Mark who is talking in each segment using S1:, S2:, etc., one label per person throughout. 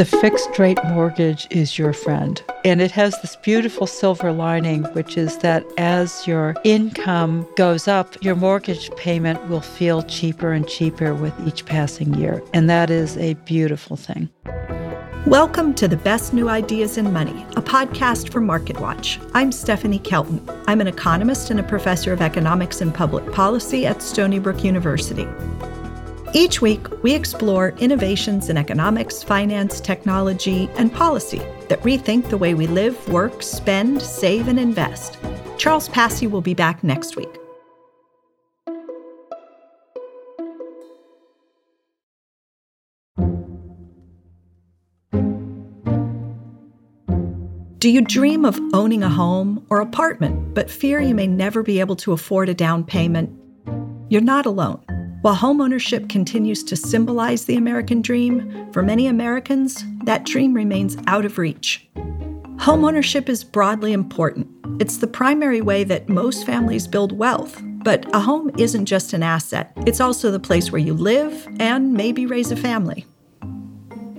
S1: The fixed rate mortgage is your friend. And it has this beautiful silver lining, which is that as your income goes up, your mortgage payment will feel cheaper and cheaper with each passing year. And that is a beautiful thing.
S2: Welcome to the Best New Ideas in Money, a podcast for MarketWatch. I'm Stephanie Kelton. I'm an economist and a professor of economics and public policy at Stony Brook University. Each week, we explore innovations in economics, finance, technology, and policy that rethink the way we live, work, spend, save, and invest. Charles Passy will be back next week. Do you dream of owning a home or apartment, but fear you may never be able to afford a down payment? You're not alone. While homeownership continues to symbolize the American dream, for many Americans, that dream remains out of reach. Homeownership is broadly important. It's the primary way that most families build wealth. But a home isn't just an asset, it's also the place where you live and maybe raise a family.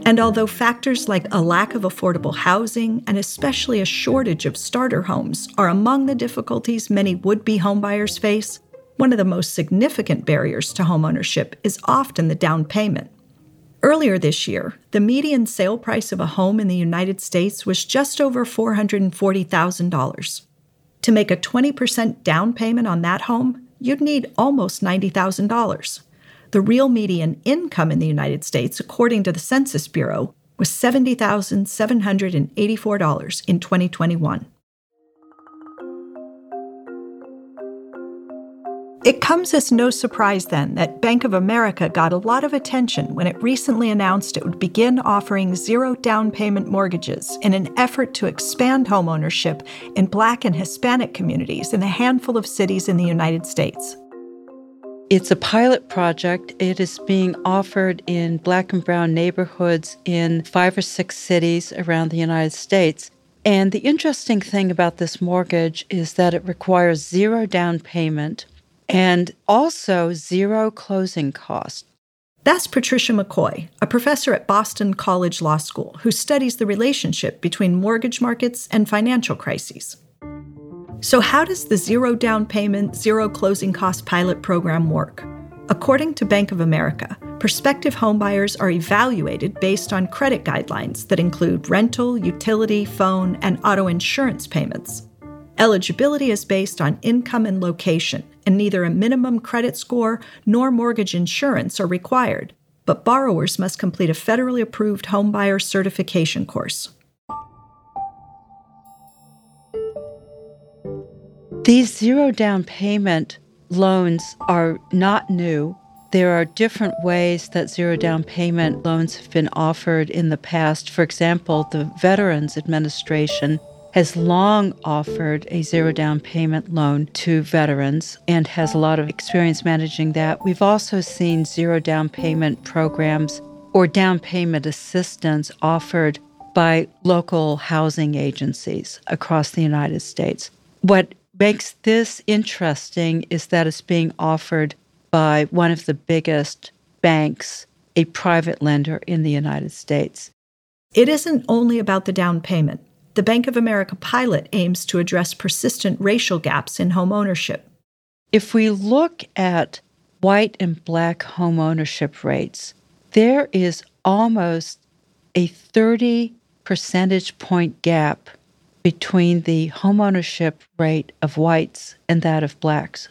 S2: And although factors like a lack of affordable housing and especially a shortage of starter homes are among the difficulties many would be homebuyers face, one of the most significant barriers to homeownership is often the down payment. Earlier this year, the median sale price of a home in the United States was just over $440,000. To make a 20% down payment on that home, you'd need almost $90,000. The real median income in the United States, according to the Census Bureau, was $70,784 in 2021. It comes as no surprise then that Bank of America got a lot of attention when it recently announced it would begin offering zero down payment mortgages in an effort to expand homeownership in Black and Hispanic communities in a handful of cities in the United States.
S1: It's a pilot project. It is being offered in black and brown neighborhoods in five or six cities around the United States. And the interesting thing about this mortgage is that it requires zero down payment and also zero closing cost.
S2: That's Patricia McCoy, a professor at Boston College Law School who studies the relationship between mortgage markets and financial crises. So, how does the zero down payment, zero closing cost pilot program work? According to Bank of America, prospective homebuyers are evaluated based on credit guidelines that include rental, utility, phone, and auto insurance payments. Eligibility is based on income and location, and neither a minimum credit score nor mortgage insurance are required, but borrowers must complete a federally approved homebuyer certification course.
S1: These zero down payment loans are not new. There are different ways that zero down payment loans have been offered in the past. For example, the Veterans Administration has long offered a zero down payment loan to veterans and has a lot of experience managing that. We've also seen zero down payment programs or down payment assistance offered by local housing agencies across the United States. What makes this interesting is that it's being offered by one of the biggest banks, a private lender in the United States.
S2: It isn't only about the down payment. The Bank of America pilot aims to address persistent racial gaps in home ownership.
S1: If we look at white and black home ownership rates, there is almost a 30 percentage point gap between the home ownership rate of whites and that of blacks.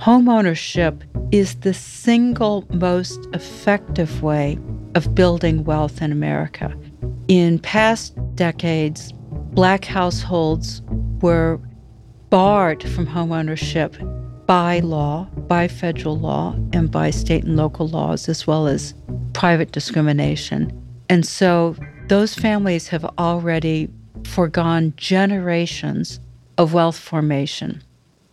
S1: Home ownership is the single most effective way of building wealth in America. In past decades, black households were barred from homeownership by law, by federal law, and by state and local laws, as well as private discrimination. And so those families have already foregone generations of wealth formation.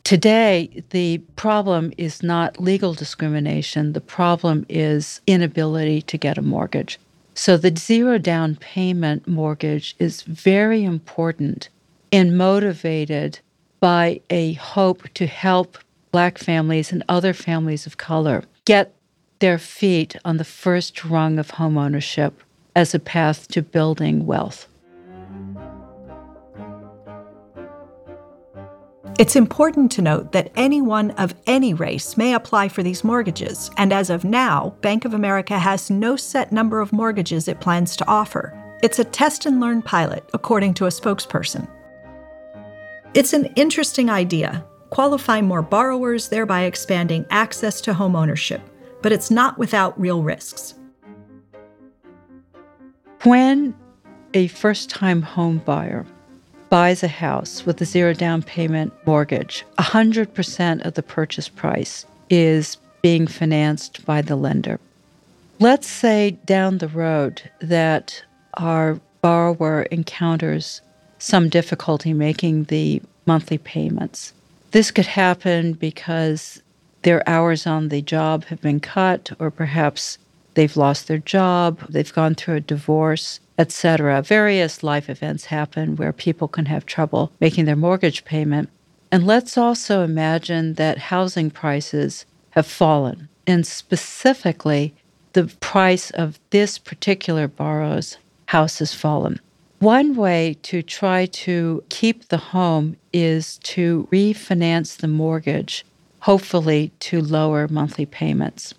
S1: Today, the problem is not legal discrimination, the problem is inability to get a mortgage. So, the zero down payment mortgage is very important and motivated by a hope to help Black families and other families of color get their feet on the first rung of homeownership as a path to building wealth.
S2: It's important to note that anyone of any race may apply for these mortgages, and as of now, Bank of America has no set number of mortgages it plans to offer. It's a test and learn pilot, according to a spokesperson. It's an interesting idea, qualify more borrowers, thereby expanding access to home ownership, but it's not without real risks.
S1: When a first time home buyer buys a house with a zero down payment mortgage, 100% of the purchase price is being financed by the lender. Let's say down the road that our borrower encounters some difficulty making the monthly payments. This could happen because their hours on the job have been cut, or perhaps they've lost their job, they've gone through a divorce, etc. Various life events happen where people can have trouble making their mortgage payment. And let's also imagine that housing prices have fallen, and specifically, the price of this particular borrower's house has fallen. One way to try to keep the home is to refinance the mortgage, hopefully to lower monthly payments.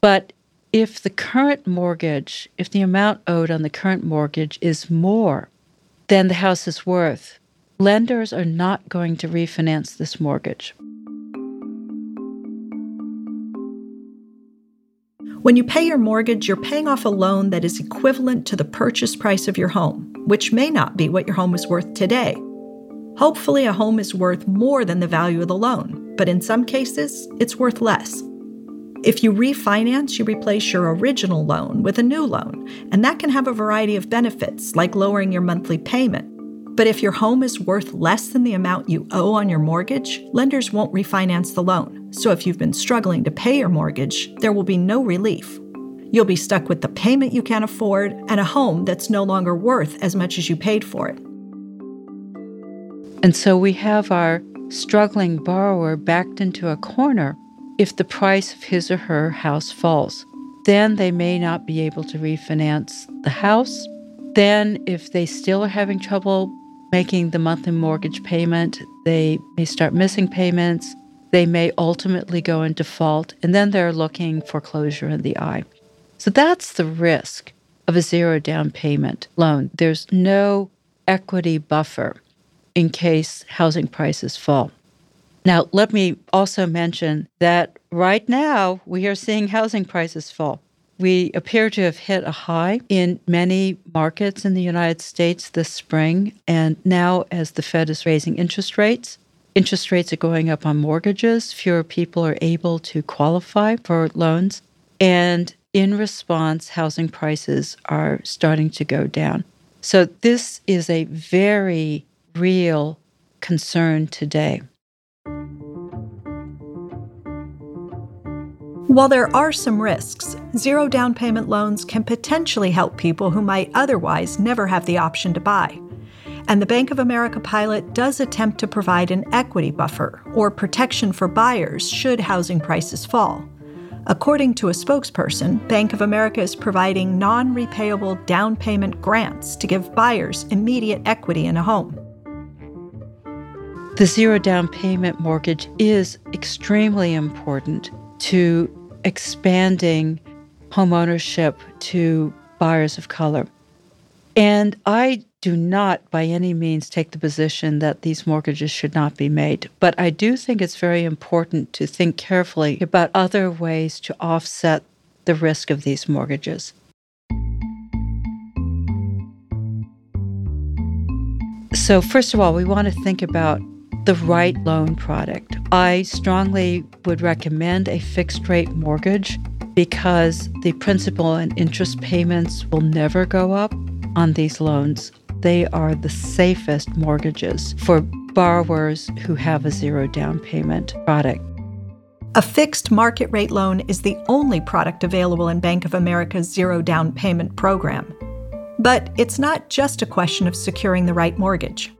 S1: But if the current mortgage, if the amount owed on the current mortgage is more than the house is worth, lenders are not going to refinance this mortgage.
S2: When you pay your mortgage, you're paying off a loan that is equivalent to the purchase price of your home, which may not be what your home is worth today. Hopefully, a home is worth more than the value of the loan, but in some cases, it's worth less. If you refinance, you replace your original loan with a new loan, and that can have a variety of benefits, like lowering your monthly payment. But if your home is worth less than the amount you owe on your mortgage, lenders won't refinance the loan. So if you've been struggling to pay your mortgage, there will be no relief. You'll be stuck with the payment you can't afford and a home that's no longer worth as much as you paid for it.
S1: And so we have our struggling borrower backed into a corner if the price of his or her house falls. Then they may not be able to refinance the house. Then, if they still are having trouble making the monthly mortgage payment, they may start missing payments. They may ultimately go in default, and then they're looking for foreclosure in the eye. So that's the risk of a zero down payment loan. There's no equity buffer in case housing prices fall. Now, let me also mention that right now we are seeing housing prices fall. We appear to have hit a high in many markets in the United States this spring. And now, as the Fed is raising interest rates, interest rates are going up on mortgages. Fewer people are able to qualify for loans. And in response, housing prices are starting to go down. So, this is a very real concern today.
S2: While there are some risks, zero down payment loans can potentially help people who might otherwise never have the option to buy. And the Bank of America pilot does attempt to provide an equity buffer or protection for buyers should housing prices fall. According to a spokesperson, Bank of America is providing non repayable down payment grants to give buyers immediate equity in a home.
S1: The zero down payment mortgage is extremely important to expanding homeownership to buyers of color. And I do not by any means take the position that these mortgages should not be made, but I do think it's very important to think carefully about other ways to offset the risk of these mortgages. So, first of all, we want to think about the right loan product. I strongly would recommend a fixed rate mortgage because the principal and interest payments will never go up on these loans. They are the safest mortgages for borrowers who have a zero down payment product.
S2: A fixed market rate loan is the only product available in Bank of America's zero down payment program. But it's not just a question of securing the right mortgage.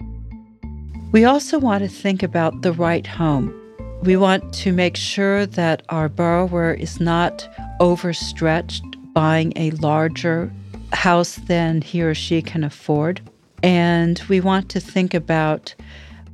S1: We also want to think about the right home. We want to make sure that our borrower is not overstretched buying a larger house than he or she can afford. And we want to think about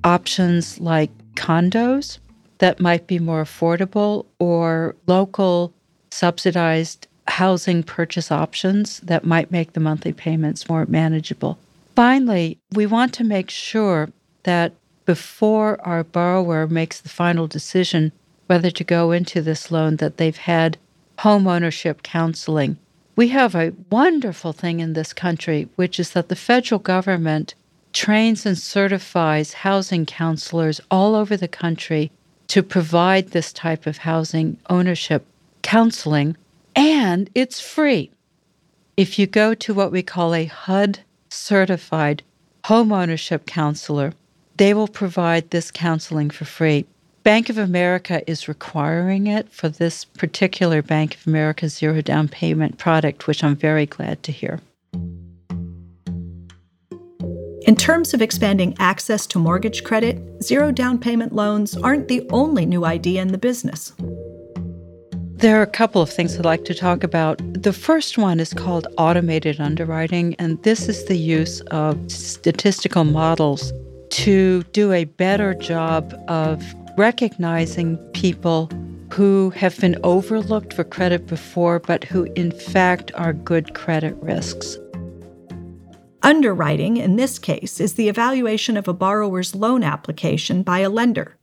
S1: options like condos that might be more affordable or local subsidized housing purchase options that might make the monthly payments more manageable. Finally, we want to make sure that before our borrower makes the final decision whether to go into this loan that they've had home ownership counseling. We have a wonderful thing in this country, which is that the federal government trains and certifies housing counselors all over the country to provide this type of housing ownership counseling, and it's free. If you go to what we call a HUD certified home ownership counselor, they will provide this counseling for free. Bank of America is requiring it for this particular Bank of America zero down payment product, which I'm very glad to hear.
S2: In terms of expanding access to mortgage credit, zero down payment loans aren't the only new idea in the business.
S1: There are a couple of things I'd like to talk about. The first one is called automated underwriting, and this is the use of statistical models to do a better job of recognizing people who have been overlooked for credit before, but who in fact are good credit risks.
S2: Underwriting, in this case, is the evaluation of a borrower's loan application by a lender.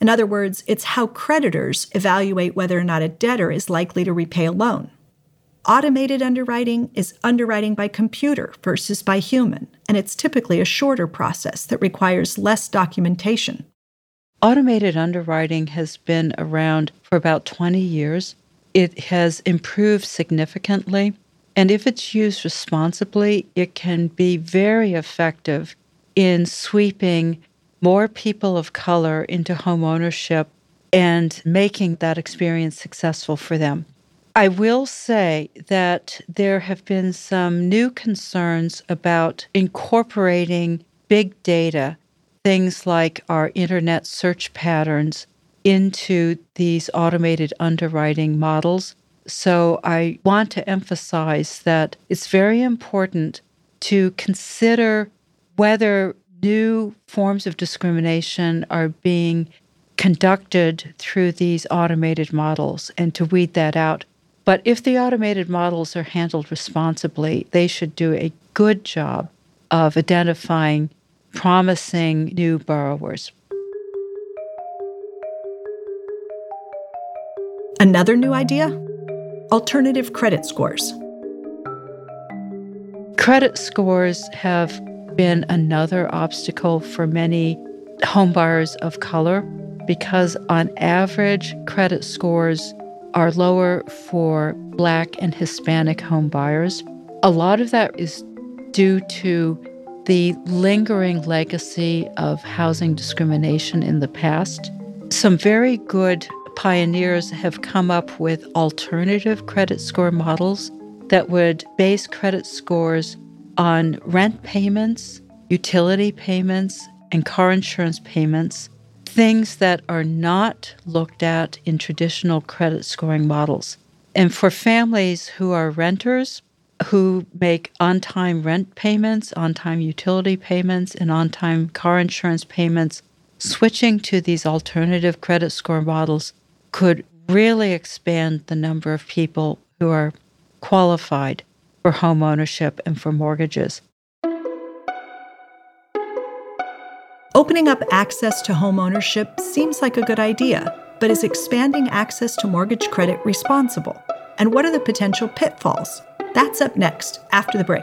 S2: In other words, it's how creditors evaluate whether or not a debtor is likely to repay a loan. Automated underwriting is underwriting by computer versus by human, and it's typically a shorter process that requires less documentation.
S1: Automated underwriting has been around for about 20 years. It has improved significantly and if it's used responsibly, it can be very effective in sweeping more people of color into home ownership and making that experience successful for them. I will say that there have been some new concerns about incorporating big data, things like our internet search patterns, into these automated underwriting models so I want to emphasize that it's very important to consider whether new forms of discrimination are being conducted through these automated models and to weed that out. But if the automated models are handled responsibly, they should do a good job of identifying promising new borrowers.
S2: Another new idea? alternative credit scores.
S1: Credit scores have been another obstacle for many homebuyers of color because, on average, credit scores are lower for Black and Hispanic homebuyers. A lot of that is due to the lingering legacy of housing discrimination in the past. Some very good pioneers have come up with alternative credit score models that would base credit scores on rent payments, utility payments, and car insurance payments, things that are not looked at in traditional credit scoring models. And for families who are renters, who make on time rent payments, on time utility payments, and on time car insurance payments, switching to these alternative credit score models could really expand the number of people who are qualified for home ownership and for mortgages.
S2: Opening up access to home ownership seems like a good idea, but is expanding access to mortgage credit responsible? And what are the potential pitfalls? That's up next after the break.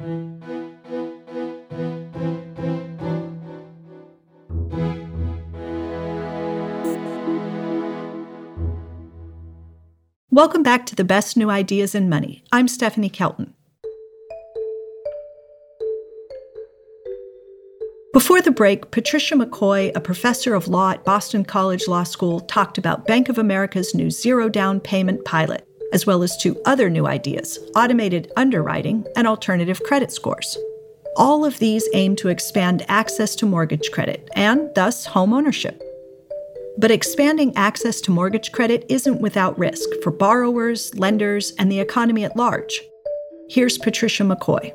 S2: Welcome back to the best new ideas in money. I'm Stephanie Kelton. Before the break, Patricia McCoy, a professor of law at Boston College Law School, talked about Bank of America's new zero down payment pilot, as well as two other new ideas automated underwriting and alternative credit scores. All of these aim to expand access to mortgage credit and thus home ownership. But expanding access to mortgage credit isn't without risk for borrowers, lenders, and the economy at large. Here's Patricia McCoy.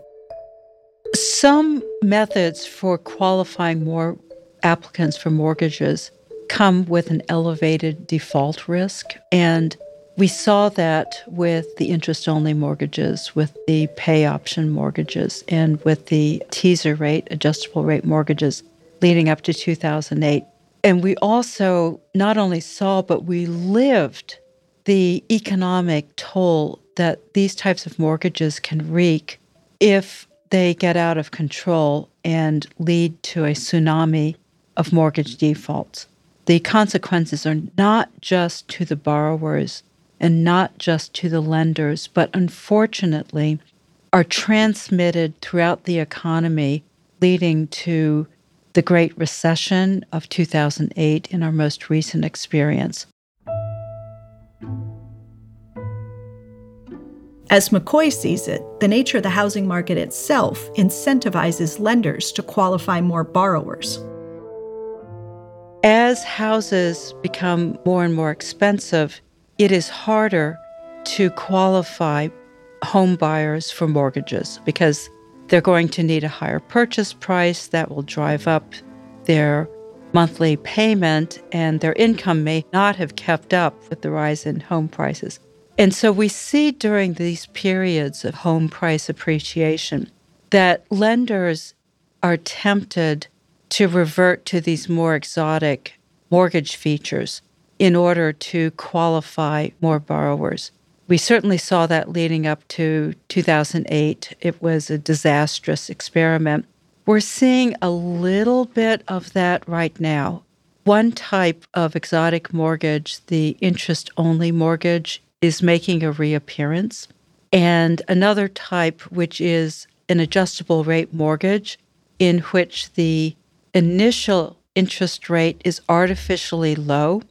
S1: Some methods for qualifying more applicants for mortgages come with an elevated default risk. And we saw that with the interest only mortgages, with the pay option mortgages, and with the teaser rate, adjustable rate mortgages leading up to 2008. And we also not only saw, but we lived the economic toll that these types of mortgages can wreak if they get out of control and lead to a tsunami of mortgage defaults. The consequences are not just to the borrowers and not just to the lenders, but unfortunately are transmitted throughout the economy, leading to the Great Recession of 2008 in our most recent experience.
S2: As McCoy sees it, the nature of the housing market itself incentivizes lenders to qualify more borrowers.
S1: As houses become more and more expensive, it is harder to qualify home buyers for mortgages because they're going to need a higher purchase price that will drive up their monthly payment, and their income may not have kept up with the rise in home prices. And so we see during these periods of home price appreciation that lenders are tempted to revert to these more exotic mortgage features in order to qualify more borrowers. We certainly saw that leading up to 2008. It was a disastrous experiment. We're seeing a little bit of that right now. One type of exotic mortgage, the interest only mortgage, is making a reappearance. And another type, which is an adjustable rate mortgage, in which the initial interest rate is artificially low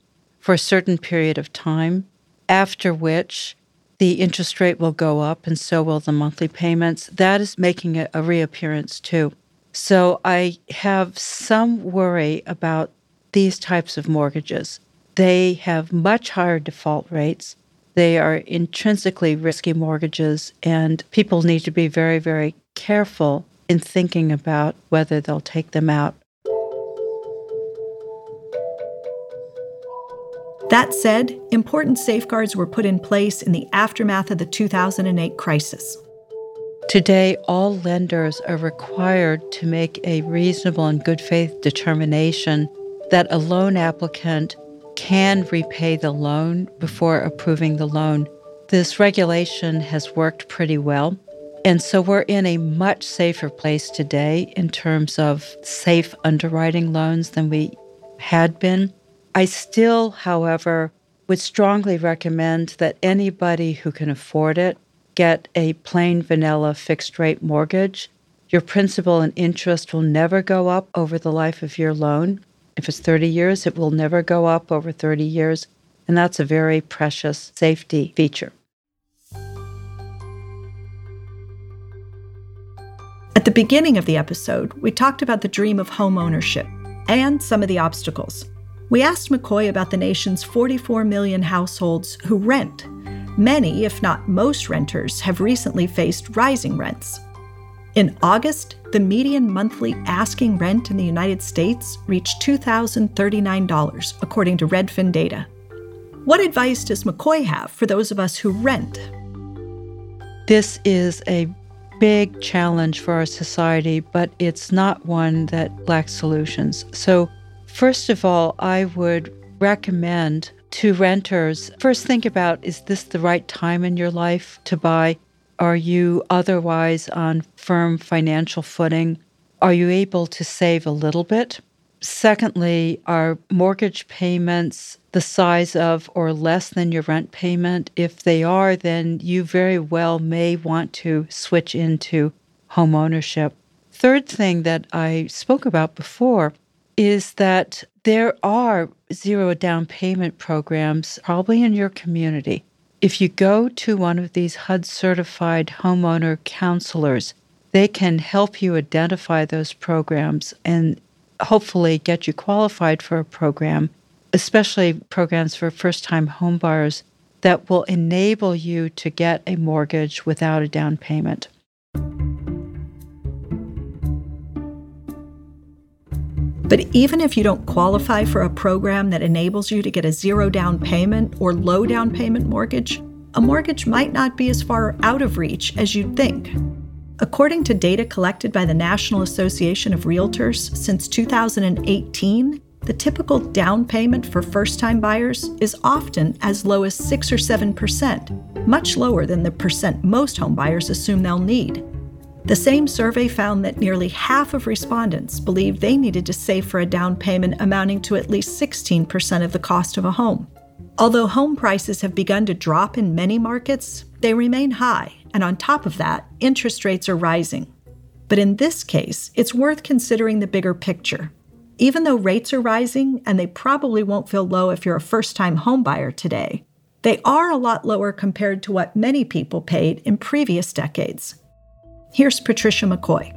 S1: for a certain period of time, after which the interest rate will go up and so will the monthly payments. That is making a, a reappearance too. So I have some worry about these types of mortgages. They have much higher default rates. They are intrinsically risky mortgages, and people need to be very, very careful in thinking about whether they'll take them out.
S2: That said, important safeguards were put in place in the aftermath of the 2008 crisis.
S1: Today, all lenders are required to make a reasonable and good faith determination that a loan applicant can repay the loan before approving the loan. This regulation has worked pretty well. And so we're in a much safer place today in terms of safe underwriting loans than we had been. I still, however, would strongly recommend that anybody who can afford it get a plain vanilla fixed rate mortgage. Your principal and interest will never go up over the life of your loan. If it's 30 years, it will never go up over 30 years. And that's a very precious safety feature.
S2: At the beginning of the episode, we talked about the dream of home ownership and some of the obstacles. We asked McCoy about the nation's 44 million households who rent Many, if not most, renters have recently faced rising rents. In August, the median monthly asking rent in the United States reached $2,039, according to Redfin data. What advice does McCoy have for those of us who rent?
S1: This is a big challenge for our society, but it's not one that lacks solutions. So, first of all, I would recommend to renters first think about is this the right time in your life to buy? Are you otherwise on firm financial footing? Are you able to save a little bit? Secondly, are mortgage payments the size of or less than your rent payment? If they are, then you very well may want to switch into home ownership. Third thing that I spoke about before is that there are zero down payment programs probably in your community. If you go to one of these HUD certified homeowner counselors, they can help you identify those programs and hopefully get you qualified for a program, especially programs for first time homebuyers that will enable you to get a mortgage without a down payment.
S2: But even if you don't qualify for a program that enables you to get a zero down payment or low down payment mortgage, a mortgage might not be as far out of reach as you'd think. According to data collected by the National Association of Realtors since 2018, the typical down payment for first time buyers is often as low as 6 or 7%, much lower than the percent most home buyers assume they'll need. The same survey found that nearly half of respondents believed they needed to save for a down payment amounting to at least 16% of the cost of a home. Although home prices have begun to drop in many markets, they remain high and on top of that, interest rates are rising. But in this case, it's worth considering the bigger picture. Even though rates are rising, and they probably won't feel low if you're a first time homebuyer today, they are a lot lower compared to what many people paid in previous decades. Here's Patricia McCoy.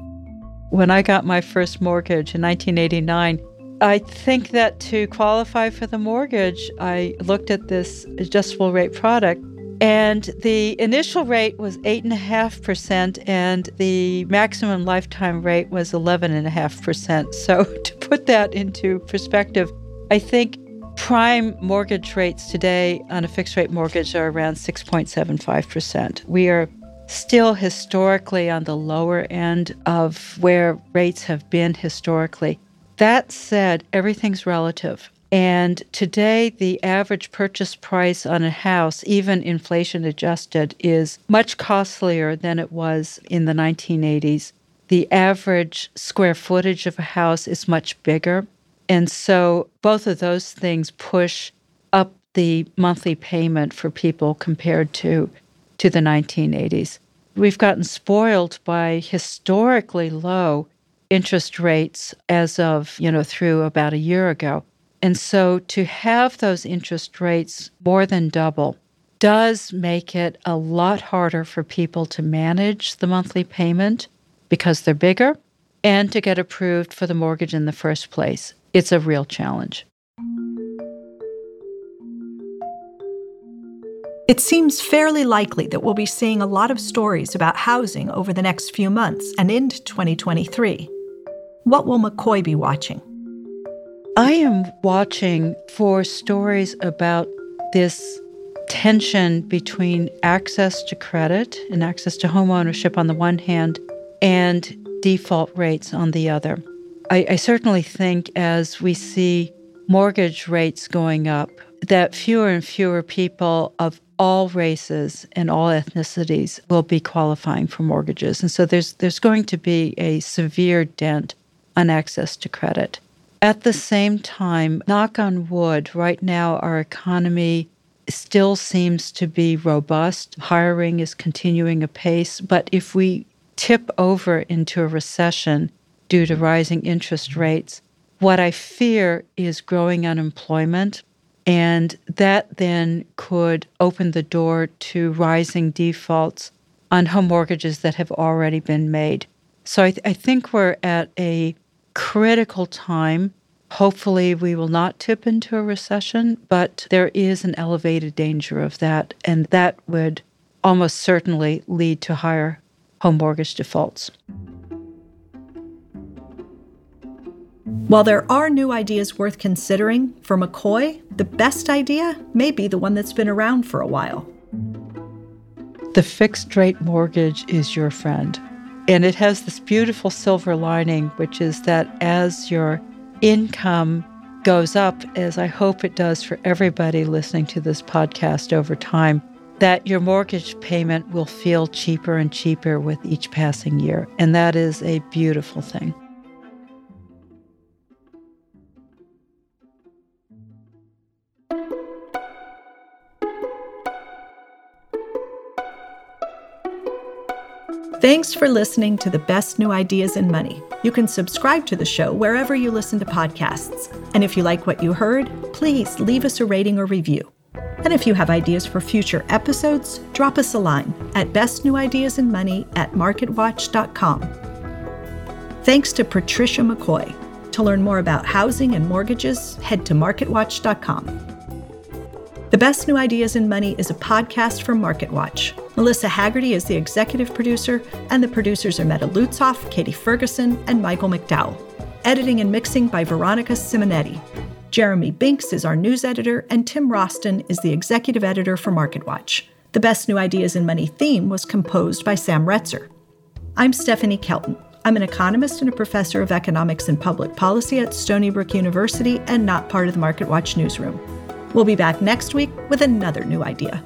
S1: When I got my first mortgage in 1989, I think that to qualify for the mortgage, I looked at this adjustable rate product and the initial rate was 8.5%, and the maximum lifetime rate was 11.5%. So, to put that into perspective, I think prime mortgage rates today on a fixed rate mortgage are around 6.75%. We are still historically on the lower end of where rates have been historically. That said, everything's relative. And today, the average purchase price on a house, even inflation adjusted, is much costlier than it was in the 1980s. The average square footage of a house is much bigger. And so, both of those things push up the monthly payment for people compared to, to the 1980s. We've gotten spoiled by historically low interest rates as of, you know, through about a year ago. And so to have those interest rates more than double does make it a lot harder for people to manage the monthly payment because they're bigger and to get approved for the mortgage in the first place. It's a real challenge.
S2: It seems fairly likely that we'll be seeing a lot of stories about housing over the next few months and into 2023. What will McCoy be watching?
S1: I am watching for stories about this tension between access to credit and access to home ownership on the one hand and default rates on the other. I, I certainly think as we see mortgage rates going up, that fewer and fewer people of all races and all ethnicities will be qualifying for mortgages. And so there's there's going to be a severe dent on access to credit. At the same time, knock on wood, right now our economy still seems to be robust. Hiring is continuing apace. But if we tip over into a recession due to rising interest rates, what I fear is growing unemployment. And that then could open the door to rising defaults on home mortgages that have already been made. So I, th- I think we're at a critical time Hopefully, we will not tip into a recession, but there is an elevated danger of that, and that would almost certainly lead to higher home mortgage defaults.
S2: While there are new ideas worth considering, for McCoy, the best idea may be the one that's been around for a while.
S1: The fixed rate mortgage is your friend. And it has this beautiful silver lining, which is that as your income goes up, as I hope it does for everybody listening to this podcast over time, that your mortgage payment will feel cheaper and cheaper with each passing year. And that is a beautiful thing.
S2: Thanks for listening to the best new ideas in money. You can subscribe to the show wherever you listen to podcasts. And if you like what you heard, please leave us a rating or review. And if you have ideas for future episodes, drop us a line at bestnewideasinmoney at marketwatch.com. Thanks to Patricia McCoy. To learn more about housing and mortgages, head to marketwatch.com. The Best New Ideas in Money is a podcast from MarketWatch. Melissa Haggerty is the executive producer, and the producers are Meta Lutzoff, Katie Ferguson, and Michael McDowell. Editing and mixing by Veronica Simonetti. Jeremy Binks is our news editor, and Tim Roston is the executive editor for MarketWatch. The Best New Ideas in Money theme was composed by Sam Retzer. I'm Stephanie Kelton. I'm an economist and a professor of economics and public policy at Stony Brook University and not part of the MarketWatch newsroom. We'll be back next week with another new idea.